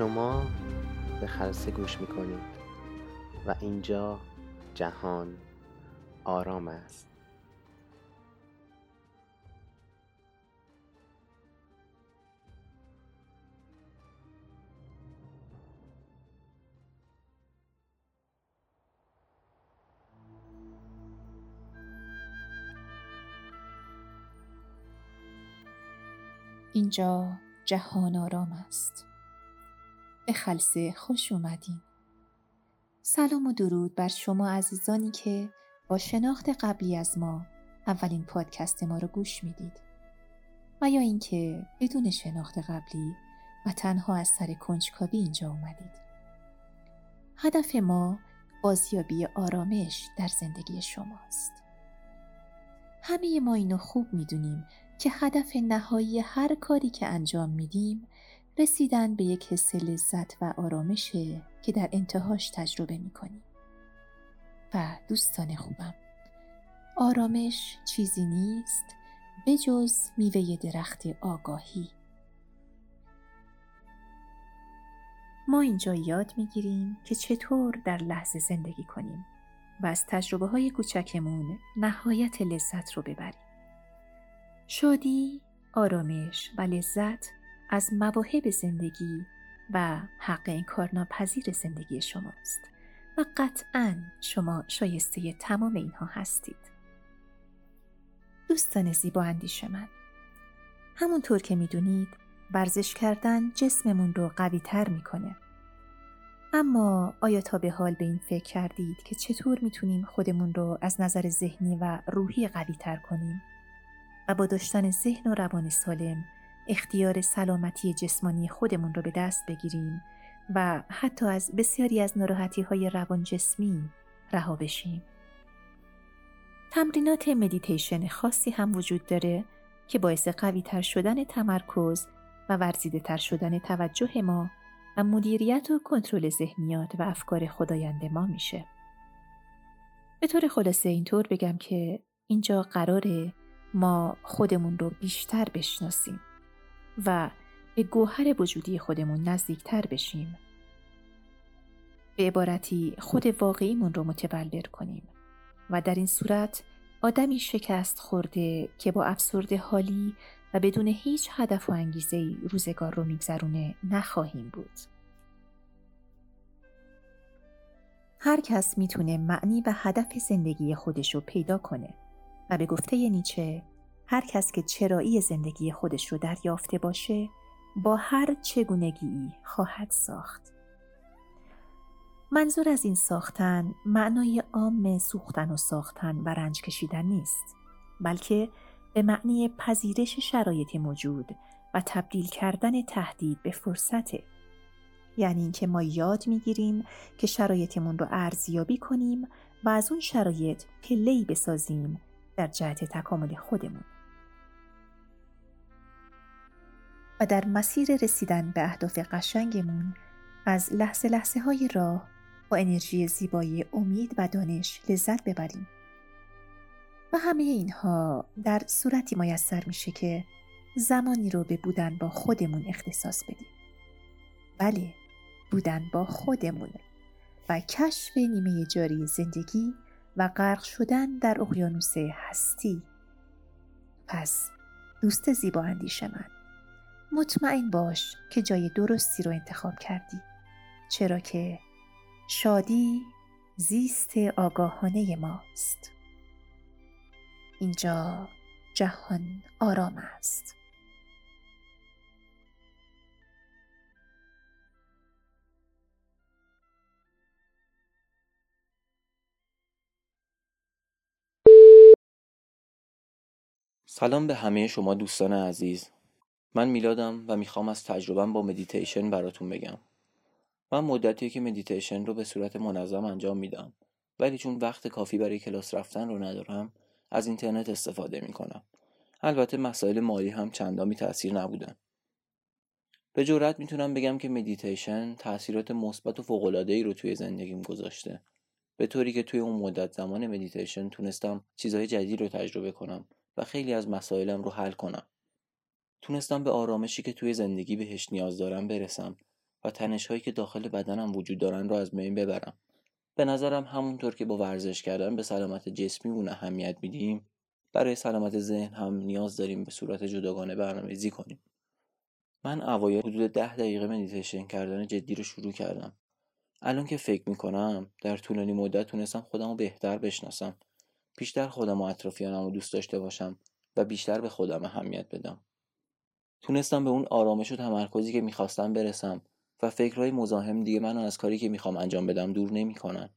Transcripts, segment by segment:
شما به خلصه گوش می‌کنید و اینجا جهان آرام است. اینجا جهان آرام است. به خلصه خوش اومدین. سلام و درود بر شما عزیزانی که با شناخت قبلی از ما اولین پادکست ما رو گوش می‌دید. و یا اینکه بدون شناخت قبلی و تنها از سر کنجکاوی اینجا اومدید. هدف ما بازیابی آرامش در زندگی شماست. همه ما اینو خوب می‌دونیم که هدف نهایی هر کاری که انجام میدیم رسیدن به یک حس لذت و آرامشه که در انتهاش تجربه می‌کنیم. و دوستان خوبم آرامش چیزی نیست به جز میوه درخت آگاهی. ما اینجا یاد می‌گیریم که چطور در لحظه زندگی کنیم و از تجربه های کوچکمون نهایت لذت رو ببریم. شادی، آرامش و لذت از مواهب زندگی و حق انکار ناپذیر زندگی شماست و قطعا شما شایسته تمام اینها هستید. دوستان زیبا اندیش من همونطور که می‌دونید ورزش کردن جسممون رو قوی تر می‌کنه. اما آیا تا به حال به این فکر کردید که چطور می‌تونیم خودمون رو از نظر ذهنی و روحی قوی تر کنیم؟ و با داشتن ذهن و روان سالم اختیار سلامتی جسمانی خودمون رو به دست بگیریم و حتی از بسیاری از ناراحتی های روان جسمی رها بشیم. تمرینات مدیتیشن خاصی هم وجود داره که باعث قوی تر شدن تمرکز و ورزیده تر شدن توجه ما و مدیریت و کنترل ذهنیات و افکار خدایند ما میشه. به طور خلاصه اینطور بگم که اینجا قراره ما خودمون رو بیشتر بشناسیم و به گوهر وجودی خودمون نزدیکتر بشیم. به عبارتی خود واقعیمون رو متبلور کنیم و در این صورت آدمی شکست خورده که با افسرده حالی و بدون هیچ هدف و انگیزه روزگار رو میگذرونه نخواهیم بود. هر کس می‌تونه معنی و هدف زندگی خودش رو پیدا کنه و به گفته نیچه هر کس که چرایی زندگی خودش رو دریافته باشه با هر چگونگی خواهد ساخت. منظور از این ساختن معنای عام سوختن و ساختن و رنج کشیدن نیست بلکه به معنی پذیرش شرایط موجود و تبدیل کردن تهدید به فرصته یعنی اینکه ما یاد می‌گیریم که شرایطمون رو ارزیابی کنیم و از اون شرایط پلهی بسازیم در جهت تکامل خودمون و در مسیر رسیدن به اهداف قشنگمون از لحظه لحظه های راه با انرژی زیبایی امید و دانش لذت ببریم. و همه اینها در صورتی میسر میشه که زمانی رو به بودن با خودمون اختصاص بدیم. بله بودن با خودمون و کشف نیمه جاری زندگی و غرق شدن در اقیانوس هستی. پس دوست زیبا اندیش من. مطمئن باش که جای درستی رو انتخاب کردی. چرا که شادی زیست آگاهانه ماست. اینجا جهان آرام است. سلام به همه شما دوستان عزیز. من میلادم و می‌خوام از تجربم با مدیتیشن براتون بگم. من مدتیه که مدیتیشن رو به صورت منظم انجام میدم ولی چون وقت کافی برای کلاس رفتن رو ندارم از اینترنت استفاده می‌کنم. البته مسائل مالی هم چندان بی تاثیر نبودن. به جرات می‌تونم بگم که مدیتیشن تاثیرات مثبت و فوق‌العاده‌ای رو توی زندگیم گذاشته. به طوری که توی اون مدت زمان مدیتیشن تونستم چیزهای جدید رو تجربه کنم و خیلی از مسائلم رو حل کنم. تونستم به آرامشی که توی زندگی بهش نیاز دارم برسم و تنش هایی که داخل بدنم وجود دارن رو از بین ببرم. به نظرم همونطور که با ورزش کردن به سلامت جسمی اون اهمیت میدیم برای سلامت ذهن هم نیاز داریم به صورت جداگانه برنامه‌ریزی کنیم. من اوایل حدود ده دقیقه مدیتیشن کردن جدی رو شروع کردم. الان که فکر می‌کنم در طولانی مدت تونستم خودم رو بهتر بشناسم بیشتر خودم و اطرافیانم رو دوست داشته باشم و بیشتر به خودم اهمیت بدم. تونستم به اون آرامش و تمرکزی که می‌خواستم برسم و فکرهای مزاحم دیگه منو از کاری که می‌خوام انجام بدم دور نمی‌کنن.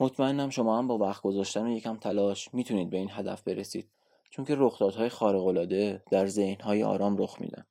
مطمئنم شما هم با وقت گذاشتن و یکم تلاش می‌تونید به این هدف برسید چون که رخدادهای خارق‌العاده در ذهنهای آرام رخ میدن.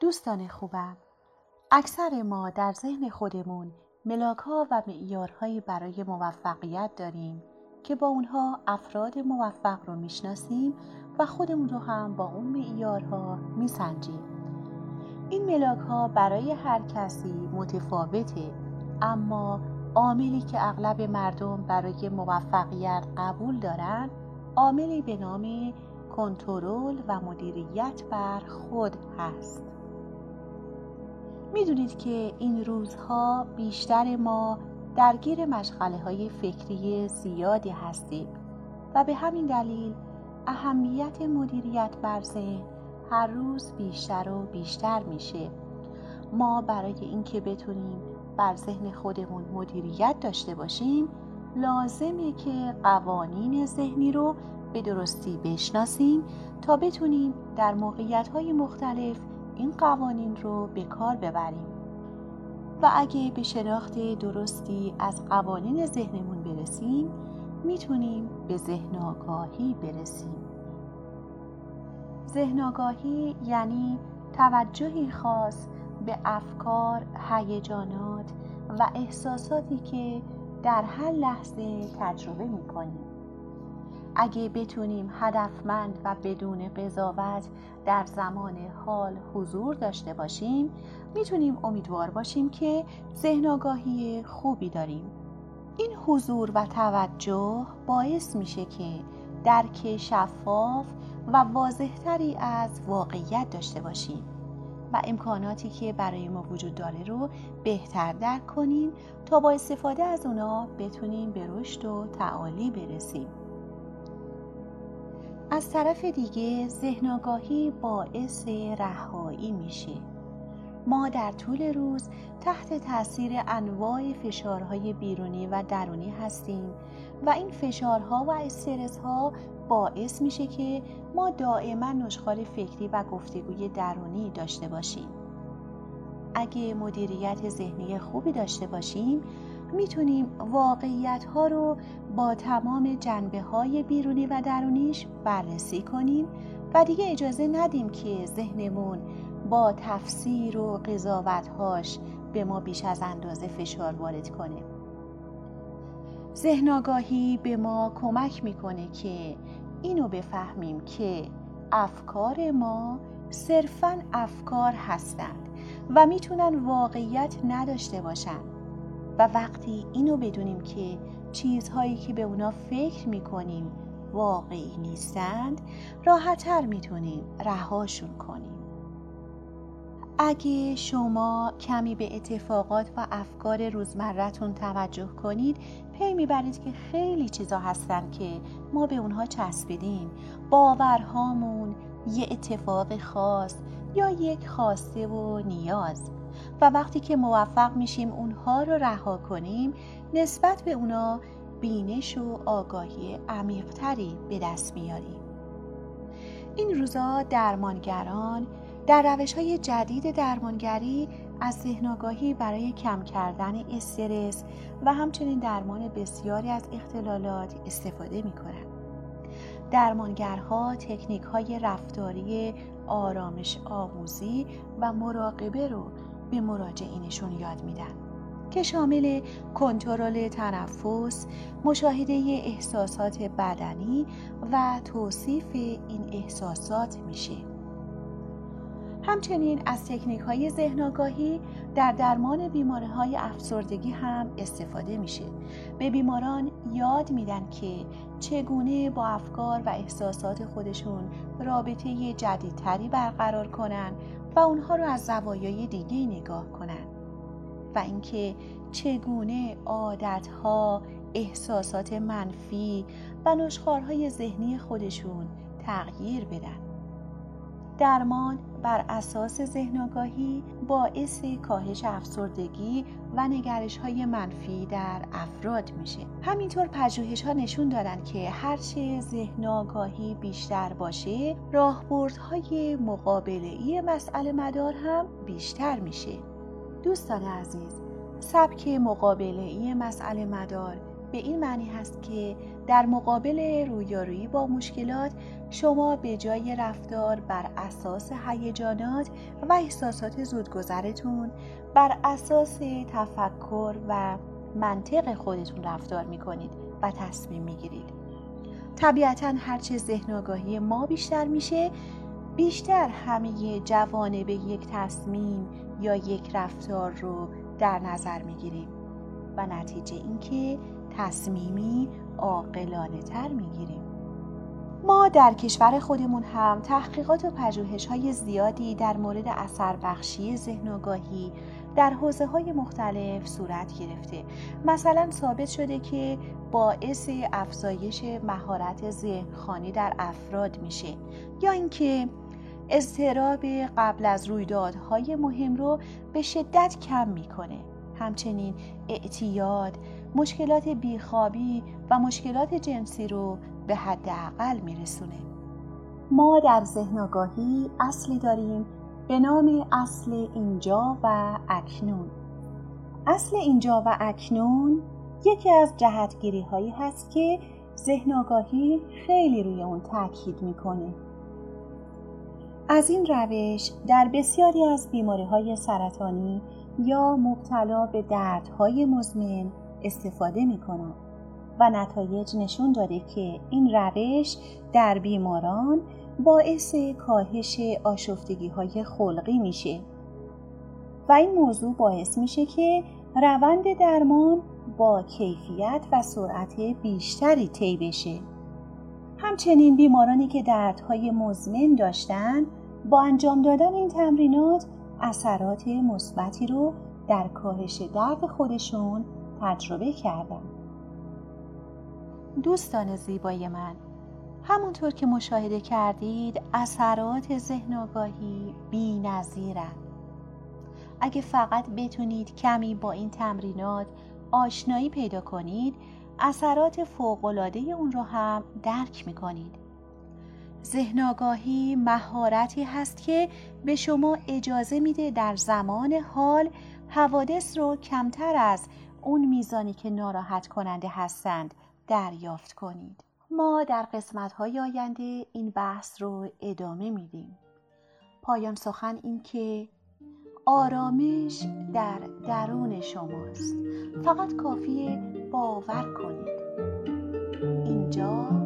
دوستان خوبم اکثر ما در ذهن خودمون ملاک ها و معیارهایی برای موفقیت داریم که با اونها افراد موفق رو می‌شناسیم و خودمون رو هم با اون معیارها میسنجیم. این ملاک ها برای هر کسی متفاوته اما عاملی که اغلب مردم برای موفقیت قبول دارند عاملی به نام کنترل و مدیریت بر خود هست. می‌دونید که این روزها بیشتر ما درگیر مشغله های فکری زیادی هستیم و به همین دلیل اهمیت مدیریت بر هر روز بیشتر و بیشتر میشه. ما برای اینکه بتونیم بر ذهن خودمون مدیریت داشته باشیم لازمه که قوانین ذهنی رو به درستی بشناسیم تا بتونیم در موقعیت های مختلف این قوانین رو به کار ببریم. و اگه به شناخت درستی از قوانین ذهنمون برسیم می‌تونیم به ذهن آگاهی برسیم. ذهن آگاهی یعنی توجهی خاص به افکار، هیجانات و احساساتی که در هر لحظه تجربه می‌کنیم. اگه بتونیم هدفمند و بدون قضاوت در زمان حال حضور داشته باشیم می‌تونیم امیدوار باشیم که ذهن آگاهی خوبی داریم. این حضور و توجه باعث میشه که درک شفاف و واضحتری از واقعیت داشته باشیم و امکاناتی که برای ما وجود داره رو بهتر درک کنیم تا با استفاده از اونا بتونیم به رشد و تعالی برسیم. از طرف دیگه ذهن آگاهی باعث رهایی میشه. ما در طول روز تحت تاثیر انواع فشارهای بیرونی و درونی هستیم و این فشارها و استرس ها باعث میشه که ما دائما نشخار فکری و گفتگوی درونی داشته باشیم. اگه مدیریت ذهنی خوبی داشته باشیم می‌تونیم واقعیت ها رو با تمام جنبه های بیرونی و درونیش بررسی کنیم و دیگه اجازه ندیم که ذهنمون با تفسیر و قضاوتهاش به ما بیش از اندازه فشار وارد کنه. ذهن آگاهی به ما کمک می‌کنه که اینو بفهمیم که افکار ما صرفا افکار هستند و می‌تونن واقعیت نداشته باشند و وقتی اینو بدونیم که چیزهایی که به اونا فکر می‌کنیم واقعی نیستند راحتتر می‌تونیم رهاشون کنیم. اگه شما کمی به اتفاقات و افکار روزمرتون توجه کنید پی می‌برید که خیلی چیزا هستن که ما به اونها چسبیدیم. باورهامون یه اتفاق خاص یا یک خواسته و نیاز. و وقتی که موفق میشیم اونها رو رها کنیم نسبت به اونا بینش و آگاهی عمیقتری به دست میاریم این روزا درمانگران در روش های جدید درمانگری از ذهنگاهی برای کم کردن استرس و همچنین درمان بسیاری از اختلالات استفاده می کنند. درمانگرها تکنیک های رفتاری آرامش آموزی و مراقبه رو به مراجعینشون یاد میدن که شامل کنترل تنفس، مشاهده احساسات بدنی و توصیف این احساسات میشه. همچنین از تکنیک های ذهن در درمان بیماری های افسردگی هم استفاده میشه. به بیماران یاد میدن که چگونه با افکار و احساسات خودشون رابطه جدیدتری برقرار کنن و اونها رو از زوایای دیگه نگاه کنن و اینکه چگونه عادتها، احساسات منفی و نشخارهای ذهنی خودشون تغییر بدن. درمان بر اساس ذهن باعث کاهش افسردگی و نگرش های منفی در افراد میشه. همینطور پژوهش ها نشون دادن که هرچه ذهن آگاهی بیشتر باشه راهبردهای مقابله ای مسئله مدار هم بیشتر میشه. دوستان عزیز سبک مقابله ای مسئله مدار به این معنی هست که در مقابل رویارویی با مشکلات شما به جای رفتار بر اساس هیجانات و احساسات زودگذرتون بر اساس تفکر و منطق خودتون رفتار می کنید و تصمیم می گیرید. طبیعتا هرچه ذهن آگاهی ما بیشتر میشه بیشتر همه جوانه به یک تصمیم یا یک رفتار رو در نظر می گیریم. و نتیجه اینکه تصمیمی عاقلانه تر می‌گیریم. ما در کشور خودمون هم تحقیقات و پژوهش های زیادی در مورد اثر بخشی ذهن آگاهی در حوزه های مختلف صورت گرفته. مثلا ثابت شده که باعث افزایش مهارت ذهنخوانی در افراد میشه یا اینکه اضطراب قبل از رویدادهای مهم رو به شدت کم می‌کنه. همچنین اعتیاد مشکلات بیخوابی و مشکلات جنسی رو به حداقل میرسونه. ما در ذهن آگاهی اصلی داریم به نام اصل اینجا و اکنون. اصل اینجا و اکنون یکی از جهتگیری هایی هست که ذهن آگاهی خیلی روی اون تاکید می‌کنه. از این روش در بسیاری از بیماری های سرطانی یا مبتلا به دردهای مزمن استفاده می و نتایج نشون داده که این روش در بیماران باعث کاهش آشفتگی های خلقی میشه. و این موضوع باعث میشه که روند درمان با کیفیت و سرعت بیشتری طی بشه. همچنین بیمارانی که دردهای مزمن داشتن با انجام دادن این تمرینات اثرات مثبتی رو در کاهش درد خودشون تجربه کردن دوستان زیبای من همونطور که مشاهده کردید اثرات ذهن آگاهی بی نظیرن. اگه فقط بتونید کمی با این تمرینات آشنایی پیدا کنید اثرات فوقالعاده اون رو هم درک می‌کنید ذهن آگاهی مهارتی هست که به شما اجازه میده در زمان حال حوادث رو کمتر از اون میزانی که ناراحت کننده هستند دریافت کنید. ما در قسمت های آینده این بحث رو ادامه میدیم. پایان سخن این که آرامش در درون شماست. فقط کافیه باور کنید. اینجا